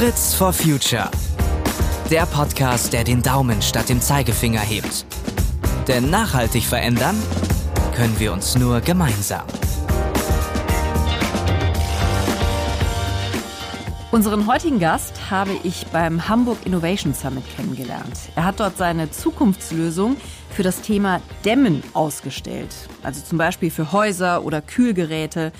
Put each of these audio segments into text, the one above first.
Fritz for Future. Der Podcast, der den Daumen statt dem Zeigefinger hebt. Denn nachhaltig verändern können wir uns nur gemeinsam. Unseren heutigen Gast habe ich beim Hamburg Innovation Summit kennengelernt. Er hat dort seine Zukunftslösung für das Thema Dämmen ausgestellt. Also zum Beispiel für Häuser oder Kühlgeräte.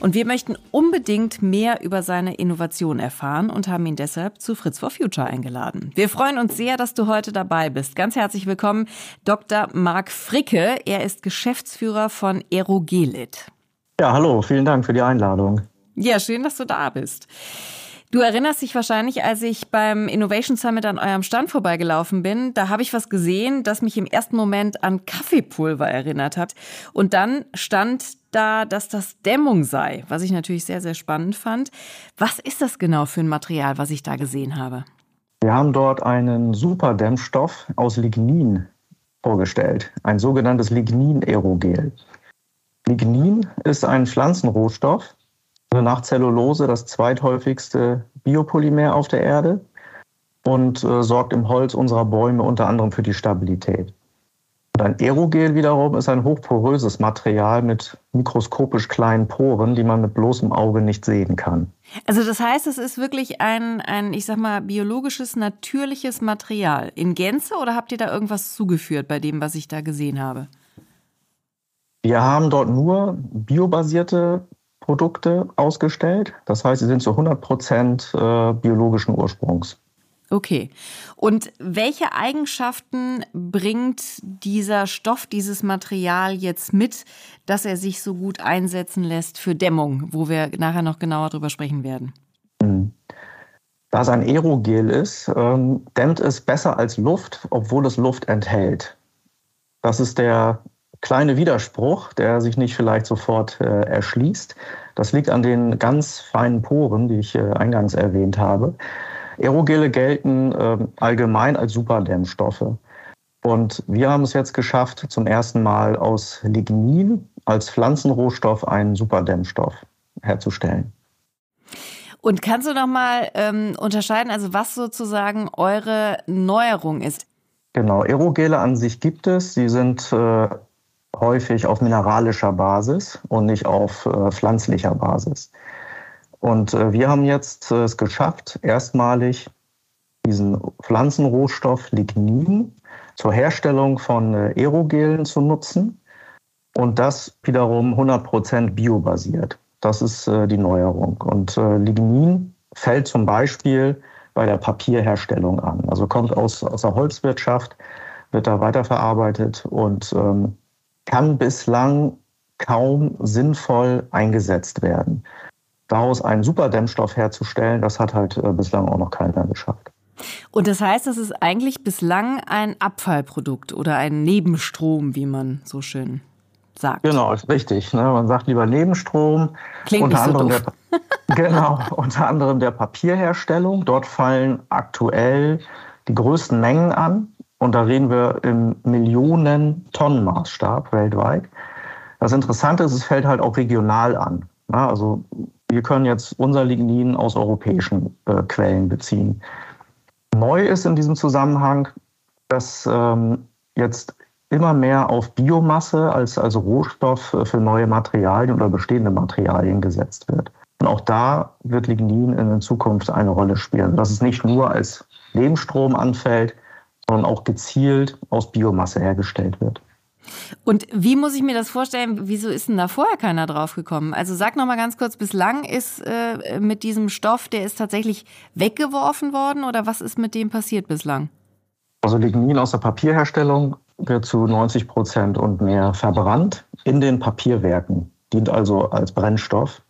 Und wir möchten unbedingt mehr über seine Innovation erfahren und haben ihn deshalb zu Fritz for Future eingeladen. Wir freuen uns sehr, dass du heute dabei bist. Ganz herzlich willkommen, Dr. Marc Fricke. Er ist Geschäftsführer von Aerogelit. Ja, hallo, vielen Dank für die Einladung. Ja, schön, dass du da bist. Du erinnerst dich wahrscheinlich, als ich beim Innovation Summit an eurem Stand vorbeigelaufen bin, da habe ich was gesehen, das mich im ersten Moment an Kaffeepulver erinnert hat. Und dann stand da, dass das Dämmung sei, was ich natürlich sehr, sehr spannend fand. Was ist das genau für ein Material, was ich da gesehen habe? Wir haben dort einen Superdämmstoff aus Lignin vorgestellt, ein sogenanntes Lignin-Aerogel. Lignin ist ein Pflanzenrohstoff, nach Zellulose das zweithäufigste Biopolymer auf der Erde und äh, sorgt im Holz unserer Bäume unter anderem für die Stabilität. Und ein Aerogel wiederum ist ein hochporöses Material mit mikroskopisch kleinen Poren, die man mit bloßem Auge nicht sehen kann. Also das heißt, es ist wirklich ein, ein, ich sag mal, biologisches, natürliches Material in Gänze oder habt ihr da irgendwas zugeführt bei dem, was ich da gesehen habe? Wir haben dort nur biobasierte Produkte ausgestellt. Das heißt, sie sind zu 100 Prozent äh, biologischen Ursprungs. Okay. Und welche Eigenschaften bringt dieser Stoff, dieses Material jetzt mit, dass er sich so gut einsetzen lässt für Dämmung, wo wir nachher noch genauer drüber sprechen werden? Hm. Da es ein Aerogel ist, ähm, dämmt es besser als Luft, obwohl es Luft enthält. Das ist der kleine Widerspruch, der sich nicht vielleicht sofort äh, erschließt. Das liegt an den ganz feinen Poren, die ich äh, eingangs erwähnt habe. Aerogele gelten äh, allgemein als Superdämmstoffe. Und wir haben es jetzt geschafft, zum ersten Mal aus Lignin als Pflanzenrohstoff einen Superdämmstoff herzustellen. Und kannst du noch mal ähm, unterscheiden, also was sozusagen eure Neuerung ist? Genau, Aerogele an sich gibt es. Sie sind äh, häufig auf mineralischer Basis und nicht auf äh, pflanzlicher Basis. Und äh, wir haben jetzt äh, es geschafft, erstmalig diesen Pflanzenrohstoff Lignin zur Herstellung von äh, Aerogelen zu nutzen und das wiederum 100% biobasiert. Das ist äh, die Neuerung. Und äh, Lignin fällt zum Beispiel bei der Papierherstellung an. Also kommt aus, aus der Holzwirtschaft, wird da weiterverarbeitet und ähm, kann bislang kaum sinnvoll eingesetzt werden. Daraus einen Superdämmstoff herzustellen, das hat halt äh, bislang auch noch keiner geschafft. Und das heißt, das ist eigentlich bislang ein Abfallprodukt oder ein Nebenstrom, wie man so schön sagt. Genau, ist richtig. Ne? Man sagt lieber Nebenstrom. Klingt unter nicht so anderem der, genau, unter anderem der Papierherstellung. Dort fallen aktuell die größten Mengen an. Und da reden wir im Millionen-Tonnen-Maßstab weltweit. Das Interessante ist, es fällt halt auch regional an. Also wir können jetzt unser Lignin aus europäischen äh, Quellen beziehen. Neu ist in diesem Zusammenhang, dass ähm, jetzt immer mehr auf Biomasse als, als Rohstoff für neue Materialien oder bestehende Materialien gesetzt wird. Und auch da wird Lignin in Zukunft eine Rolle spielen, dass es nicht nur als Lebensstrom anfällt, sondern auch gezielt aus Biomasse hergestellt wird. Und wie muss ich mir das vorstellen? Wieso ist denn da vorher keiner drauf gekommen? Also sag noch mal ganz kurz, bislang ist äh, mit diesem Stoff, der ist tatsächlich weggeworfen worden oder was ist mit dem passiert bislang? Also Lignin aus der Papierherstellung wird zu 90 Prozent und mehr verbrannt in den Papierwerken, dient also als Brennstoff.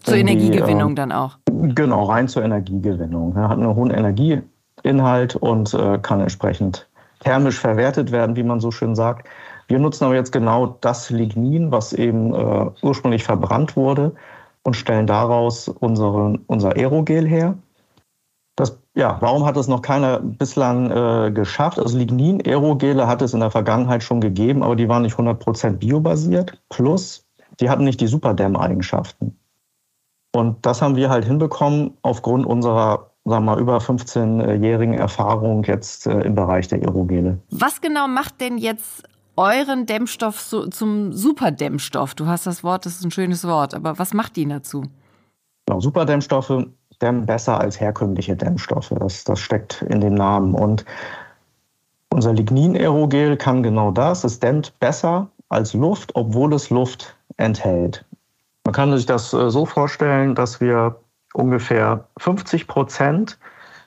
Zur Energiegewinnung äh, dann auch? Genau, rein zur Energiegewinnung. Er hat eine hohe Energie, Inhalt und äh, kann entsprechend thermisch verwertet werden, wie man so schön sagt. Wir nutzen aber jetzt genau das Lignin, was eben äh, ursprünglich verbrannt wurde und stellen daraus unsere, unser Aerogel her. Das, ja, warum hat es noch keiner bislang äh, geschafft? Also Lignin, Aerogele hat es in der Vergangenheit schon gegeben, aber die waren nicht 100% biobasiert. Plus, die hatten nicht die Superdämm-Eigenschaften. Und das haben wir halt hinbekommen aufgrund unserer sagen wir mal, über 15-jährigen Erfahrung jetzt äh, im Bereich der Aerogele. Was genau macht denn jetzt euren Dämmstoff so, zum Superdämmstoff? Du hast das Wort, das ist ein schönes Wort, aber was macht die dazu? Genau, Superdämmstoffe dämmen besser als herkömmliche Dämmstoffe. Das, das steckt in dem Namen. Und unser Lignin-Aerogel kann genau das. Es dämmt besser als Luft, obwohl es Luft enthält. Man kann sich das äh, so vorstellen, dass wir ungefähr 50 Prozent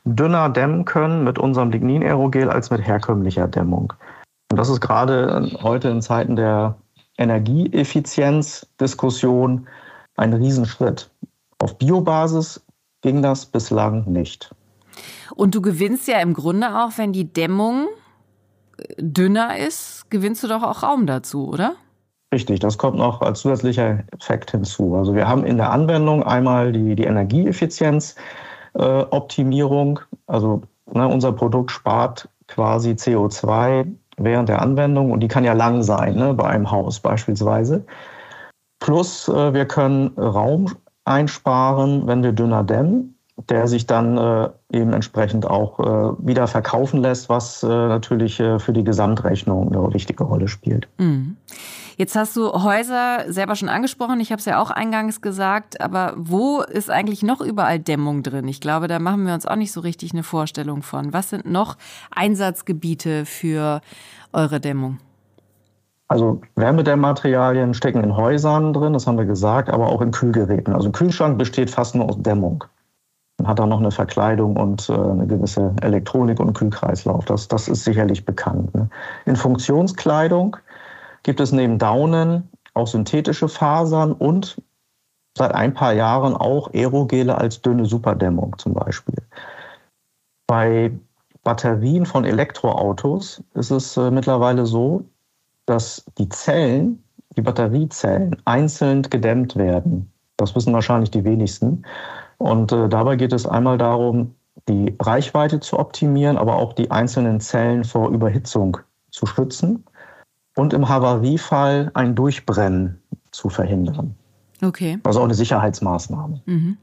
dünner dämmen können mit unserem Lignin-Aerogel als mit herkömmlicher Dämmung. Und das ist gerade heute in Zeiten der Energieeffizienzdiskussion ein Riesenschritt. Auf Biobasis ging das bislang nicht. Und du gewinnst ja im Grunde auch, wenn die Dämmung dünner ist, gewinnst du doch auch Raum dazu, oder? Richtig, das kommt noch als zusätzlicher Effekt hinzu. Also wir haben in der Anwendung einmal die, die Energieeffizienzoptimierung. Äh, also ne, unser Produkt spart quasi CO2 während der Anwendung und die kann ja lang sein, ne, bei einem Haus beispielsweise. Plus äh, wir können Raum einsparen, wenn wir dünner dämmen der sich dann äh, eben entsprechend auch äh, wieder verkaufen lässt, was äh, natürlich äh, für die Gesamtrechnung eine wichtige Rolle spielt. Mhm. Jetzt hast du Häuser selber schon angesprochen, ich habe es ja auch eingangs gesagt, aber wo ist eigentlich noch überall Dämmung drin? Ich glaube, da machen wir uns auch nicht so richtig eine Vorstellung von. Was sind noch Einsatzgebiete für eure Dämmung? Also Wärmedämmmaterialien stecken in Häusern drin, das haben wir gesagt, aber auch in Kühlgeräten. Also ein Kühlschrank besteht fast nur aus Dämmung hat da noch eine Verkleidung und äh, eine gewisse Elektronik und Kühlkreislauf. Das, das ist sicherlich bekannt. Ne? In Funktionskleidung gibt es neben Daunen auch synthetische Fasern und seit ein paar Jahren auch Aerogele als dünne Superdämmung zum Beispiel. Bei Batterien von Elektroautos ist es äh, mittlerweile so, dass die Zellen, die Batteriezellen einzeln gedämmt werden. Das wissen wahrscheinlich die wenigsten. Und äh, dabei geht es einmal darum, die Reichweite zu optimieren, aber auch die einzelnen Zellen vor Überhitzung zu schützen und im Havariefall ein Durchbrennen zu verhindern. Okay. Also auch eine Sicherheitsmaßnahme. Mhm.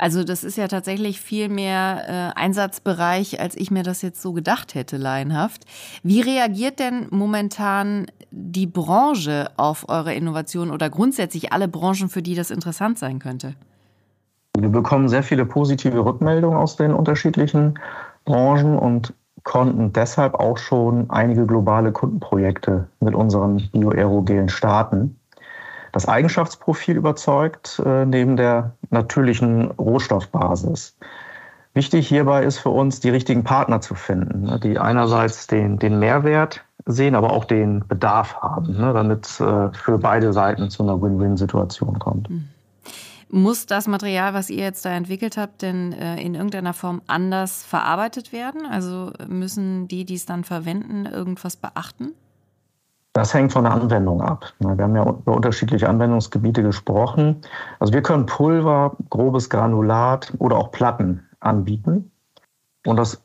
Also das ist ja tatsächlich viel mehr äh, Einsatzbereich, als ich mir das jetzt so gedacht hätte, laienhaft. Wie reagiert denn momentan die Branche auf eure Innovation oder grundsätzlich alle Branchen, für die das interessant sein könnte? Wir bekommen sehr viele positive Rückmeldungen aus den unterschiedlichen Branchen und konnten deshalb auch schon einige globale Kundenprojekte mit unseren Bioaerogelen starten. Das Eigenschaftsprofil überzeugt äh, neben der natürlichen Rohstoffbasis. Wichtig hierbei ist für uns, die richtigen Partner zu finden, ne, die einerseits den, den Mehrwert sehen, aber auch den Bedarf haben, ne, damit es äh, für beide Seiten zu einer Win-Win-Situation kommt. Mhm. Muss das Material, was ihr jetzt da entwickelt habt, denn äh, in irgendeiner Form anders verarbeitet werden? Also müssen die, die es dann verwenden, irgendwas beachten? Das hängt von der Anwendung ab. Wir haben ja über unterschiedliche Anwendungsgebiete gesprochen. Also wir können Pulver, grobes Granulat oder auch Platten anbieten. Und das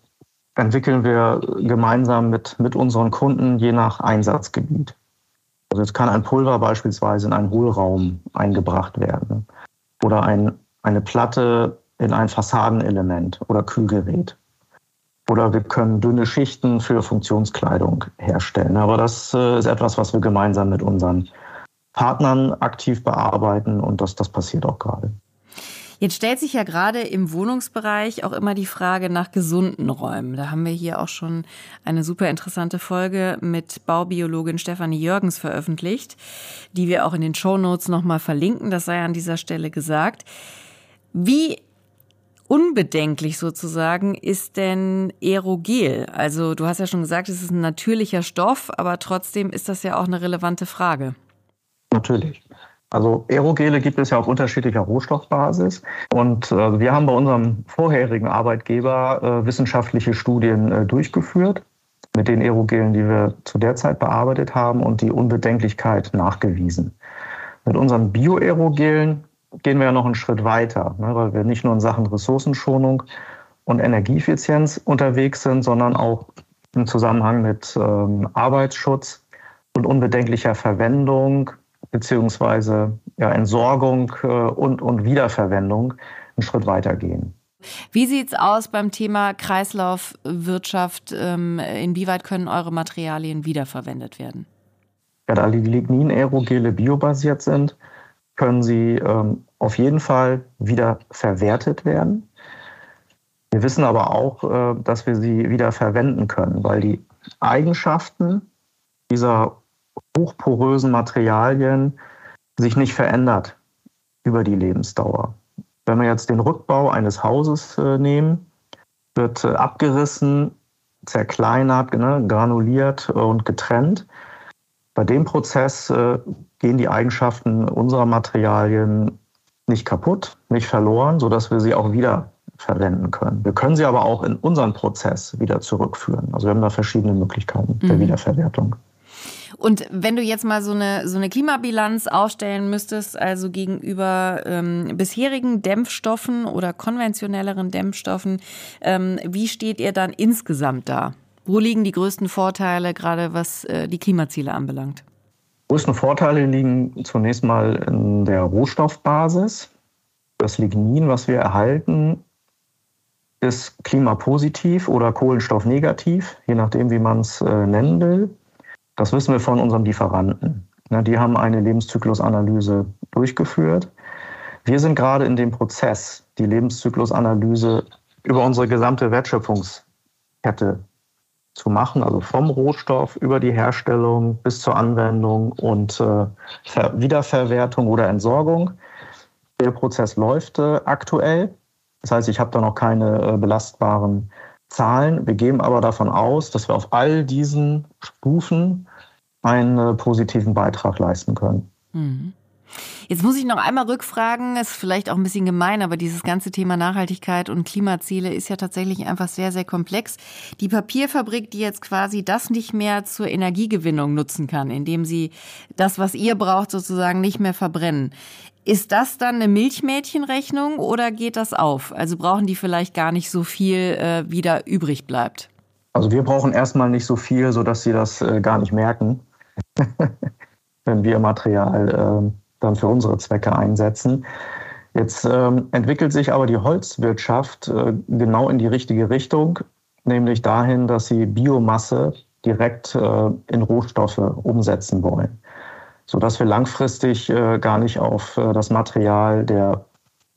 entwickeln wir gemeinsam mit, mit unseren Kunden je nach Einsatzgebiet. Also jetzt kann ein Pulver beispielsweise in einen Hohlraum eingebracht werden oder ein, eine Platte in ein Fassadenelement oder Kühlgerät. Oder wir können dünne Schichten für Funktionskleidung herstellen. Aber das äh, ist etwas, was wir gemeinsam mit unseren Partnern aktiv bearbeiten und das, das passiert auch gerade. Jetzt stellt sich ja gerade im Wohnungsbereich auch immer die Frage nach gesunden Räumen. Da haben wir hier auch schon eine super interessante Folge mit Baubiologin Stefanie Jürgens veröffentlicht, die wir auch in den Shownotes nochmal verlinken. Das sei an dieser Stelle gesagt. Wie unbedenklich sozusagen ist denn Aerogel? Also du hast ja schon gesagt, es ist ein natürlicher Stoff, aber trotzdem ist das ja auch eine relevante Frage. Natürlich. Also Aerogele gibt es ja auf unterschiedlicher Rohstoffbasis. Und äh, wir haben bei unserem vorherigen Arbeitgeber äh, wissenschaftliche Studien äh, durchgeführt mit den Aerogelen, die wir zu der Zeit bearbeitet haben und die Unbedenklichkeit nachgewiesen. Mit unseren Bioaerogelen gehen wir ja noch einen Schritt weiter, ne, weil wir nicht nur in Sachen Ressourcenschonung und Energieeffizienz unterwegs sind, sondern auch im Zusammenhang mit ähm, Arbeitsschutz und unbedenklicher Verwendung beziehungsweise ja, Entsorgung äh, und, und Wiederverwendung einen Schritt weiter gehen. Wie sieht es aus beim Thema Kreislaufwirtschaft? Ähm, inwieweit können eure Materialien wiederverwendet werden? Ja, da die Lignin-Aerogele biobasiert sind, können sie ähm, auf jeden Fall wieder verwertet werden. Wir wissen aber auch, äh, dass wir sie wieder verwenden können, weil die Eigenschaften dieser hochporösen Materialien sich nicht verändert über die Lebensdauer. Wenn wir jetzt den Rückbau eines Hauses äh, nehmen, wird äh, abgerissen, zerkleinert, ne, granuliert und getrennt. Bei dem Prozess äh, gehen die Eigenschaften unserer Materialien nicht kaputt, nicht verloren, sodass wir sie auch wieder verwenden können. Wir können sie aber auch in unseren Prozess wieder zurückführen. Also wir haben da verschiedene Möglichkeiten der mhm. Wiederverwertung. Und wenn du jetzt mal so eine, so eine Klimabilanz aufstellen müsstest, also gegenüber ähm, bisherigen Dämpfstoffen oder konventionelleren Dämpfstoffen, ähm, wie steht ihr dann insgesamt da? Wo liegen die größten Vorteile, gerade was äh, die Klimaziele anbelangt? Die größten Vorteile liegen zunächst mal in der Rohstoffbasis. Das Lignin, was wir erhalten, ist klimapositiv oder kohlenstoffnegativ, je nachdem, wie man es äh, nennen will. Das wissen wir von unseren Lieferanten. Ja, die haben eine Lebenszyklusanalyse durchgeführt. Wir sind gerade in dem Prozess, die Lebenszyklusanalyse über unsere gesamte Wertschöpfungskette zu machen, also vom Rohstoff über die Herstellung bis zur Anwendung und äh, Wiederverwertung oder Entsorgung. Der Prozess läuft äh, aktuell. Das heißt, ich habe da noch keine äh, belastbaren Zahlen. Wir gehen aber davon aus, dass wir auf all diesen Stufen einen äh, positiven Beitrag leisten können. Mhm. Jetzt muss ich noch einmal rückfragen, ist vielleicht auch ein bisschen gemein, aber dieses ganze Thema Nachhaltigkeit und Klimaziele ist ja tatsächlich einfach sehr, sehr komplex. Die Papierfabrik, die jetzt quasi das nicht mehr zur Energiegewinnung nutzen kann, indem sie das, was ihr braucht, sozusagen nicht mehr verbrennen. Ist das dann eine Milchmädchenrechnung oder geht das auf? Also brauchen die vielleicht gar nicht so viel, äh, wie da übrig bleibt? Also wir brauchen erstmal nicht so viel, sodass sie das äh, gar nicht merken, wenn wir Material äh, dann für unsere Zwecke einsetzen. Jetzt ähm, entwickelt sich aber die Holzwirtschaft äh, genau in die richtige Richtung, nämlich dahin, dass sie Biomasse direkt äh, in Rohstoffe umsetzen wollen sodass wir langfristig äh, gar nicht auf äh, das Material der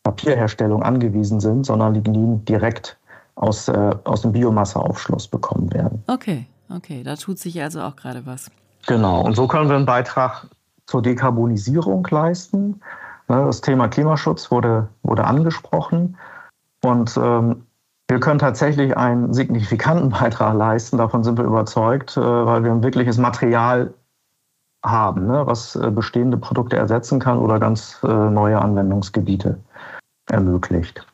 Papierherstellung angewiesen sind, sondern Lignin direkt aus, äh, aus dem Biomasseaufschluss bekommen werden. Okay, okay, da tut sich also auch gerade was. Genau, und so können wir einen Beitrag zur Dekarbonisierung leisten. Ne, das Thema Klimaschutz wurde, wurde angesprochen. Und ähm, wir können tatsächlich einen signifikanten Beitrag leisten, davon sind wir überzeugt, äh, weil wir ein wirkliches Material haben, ne, was äh, bestehende Produkte ersetzen kann oder ganz äh, neue Anwendungsgebiete ermöglicht.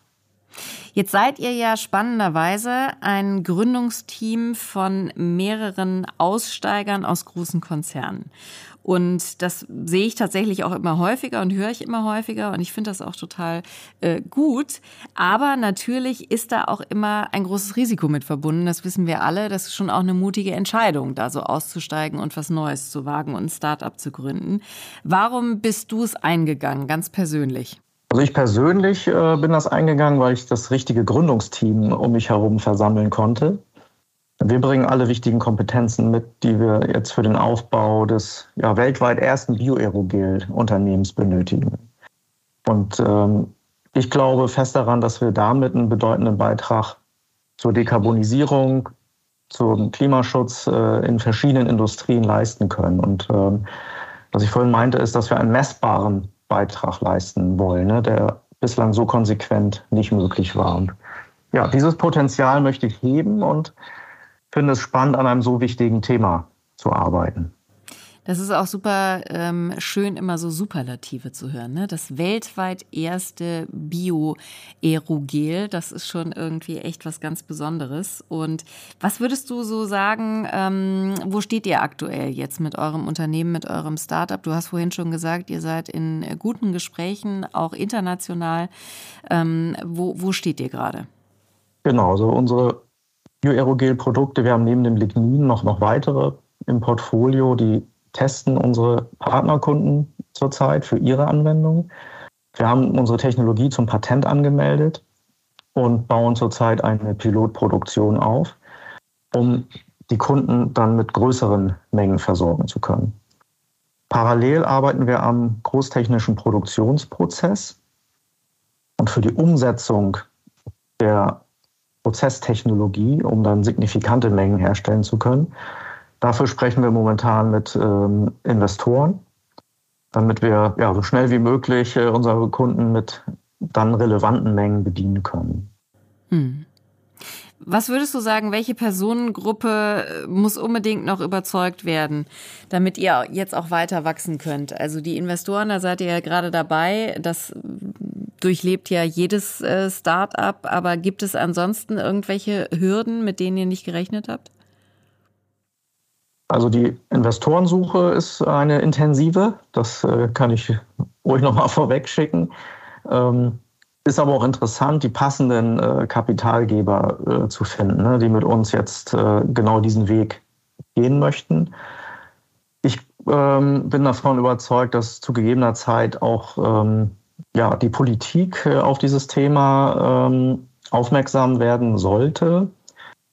Jetzt seid ihr ja spannenderweise ein Gründungsteam von mehreren Aussteigern aus großen Konzernen. Und das sehe ich tatsächlich auch immer häufiger und höre ich immer häufiger und ich finde das auch total äh, gut. Aber natürlich ist da auch immer ein großes Risiko mit verbunden. Das wissen wir alle. Das ist schon auch eine mutige Entscheidung, da so auszusteigen und was Neues zu wagen und ein Start-up zu gründen. Warum bist du es eingegangen, ganz persönlich? Also ich persönlich äh, bin das eingegangen, weil ich das richtige Gründungsteam um mich herum versammeln konnte. Wir bringen alle wichtigen Kompetenzen mit, die wir jetzt für den Aufbau des ja, weltweit ersten Bioaerogel-Unternehmens benötigen. Und ähm, ich glaube fest daran, dass wir damit einen bedeutenden Beitrag zur Dekarbonisierung, zum Klimaschutz äh, in verschiedenen Industrien leisten können. Und ähm, was ich vorhin meinte, ist, dass wir einen messbaren Beitrag leisten wollen, ne, der bislang so konsequent nicht möglich war. Und ja, dieses Potenzial möchte ich heben und finde es spannend, an einem so wichtigen Thema zu arbeiten. Das ist auch super ähm, schön, immer so Superlative zu hören. Ne? Das weltweit erste Bio-Aerogel, das ist schon irgendwie echt was ganz Besonderes. Und was würdest du so sagen, ähm, wo steht ihr aktuell jetzt mit eurem Unternehmen, mit eurem Startup? Du hast vorhin schon gesagt, ihr seid in guten Gesprächen, auch international. Ähm, wo, wo steht ihr gerade? Genau, also unsere Bioaerogel-Produkte. Wir haben neben dem Lignin noch, noch weitere im Portfolio, die testen unsere Partnerkunden zurzeit für ihre Anwendung. Wir haben unsere Technologie zum Patent angemeldet und bauen zurzeit eine Pilotproduktion auf, um die Kunden dann mit größeren Mengen versorgen zu können. Parallel arbeiten wir am großtechnischen Produktionsprozess und für die Umsetzung der Prozesstechnologie, um dann signifikante Mengen herstellen zu können. Dafür sprechen wir momentan mit ähm, Investoren, damit wir ja, so schnell wie möglich äh, unsere Kunden mit dann relevanten Mengen bedienen können. Hm. Was würdest du sagen, welche Personengruppe äh, muss unbedingt noch überzeugt werden, damit ihr jetzt auch weiter wachsen könnt? Also die Investoren, da seid ihr ja gerade dabei, das durchlebt ja jedes äh, Start-up, aber gibt es ansonsten irgendwelche Hürden, mit denen ihr nicht gerechnet habt? Also die Investorensuche ist eine intensive, das äh, kann ich ruhig nochmal vorweg schicken. Ähm, ist aber auch interessant, die passenden äh, Kapitalgeber äh, zu finden, ne, die mit uns jetzt äh, genau diesen Weg gehen möchten. Ich ähm, bin davon überzeugt, dass zu gegebener Zeit auch ähm, ja, die Politik äh, auf dieses Thema ähm, aufmerksam werden sollte.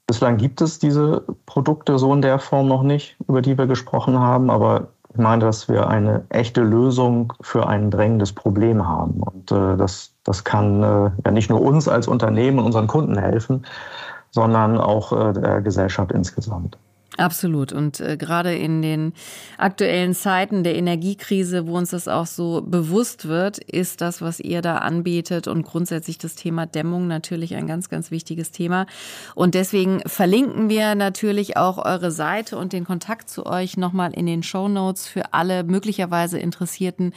Bislang gibt es diese Produkte so in der Form noch nicht, über die wir gesprochen haben, aber ich meine, dass wir eine echte Lösung für ein drängendes Problem haben. Und äh, das, das kann äh, ja nicht nur uns als Unternehmen und unseren Kunden helfen, sondern auch äh, der Gesellschaft insgesamt. Absolut. Und äh, gerade in den aktuellen Zeiten der Energiekrise, wo uns das auch so bewusst wird, ist das, was ihr da anbietet und grundsätzlich das Thema Dämmung natürlich ein ganz, ganz wichtiges Thema. Und deswegen verlinken wir natürlich auch eure Seite und den Kontakt zu euch nochmal in den Show Notes für alle möglicherweise interessierten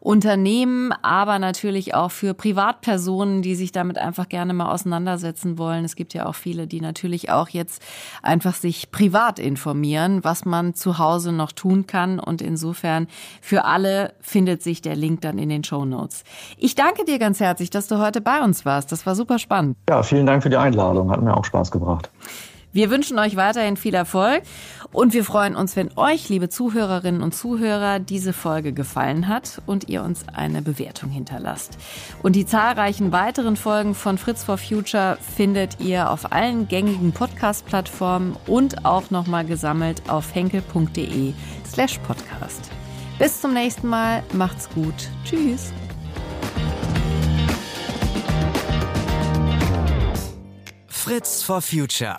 Unternehmen, aber natürlich auch für Privatpersonen, die sich damit einfach gerne mal auseinandersetzen wollen. Es gibt ja auch viele, die natürlich auch jetzt einfach sich privat privat informieren, was man zu Hause noch tun kann. Und insofern für alle findet sich der Link dann in den Show Notes. Ich danke dir ganz herzlich, dass du heute bei uns warst. Das war super spannend. Ja, vielen Dank für die Einladung. Hat mir auch Spaß gebracht. Wir wünschen euch weiterhin viel Erfolg und wir freuen uns, wenn euch, liebe Zuhörerinnen und Zuhörer, diese Folge gefallen hat und ihr uns eine Bewertung hinterlasst. Und die zahlreichen weiteren Folgen von Fritz for Future findet ihr auf allen gängigen Podcast-Plattformen und auch nochmal gesammelt auf henkel.de slash podcast. Bis zum nächsten Mal, macht's gut. Tschüss. Fritz for Future